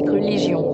religion.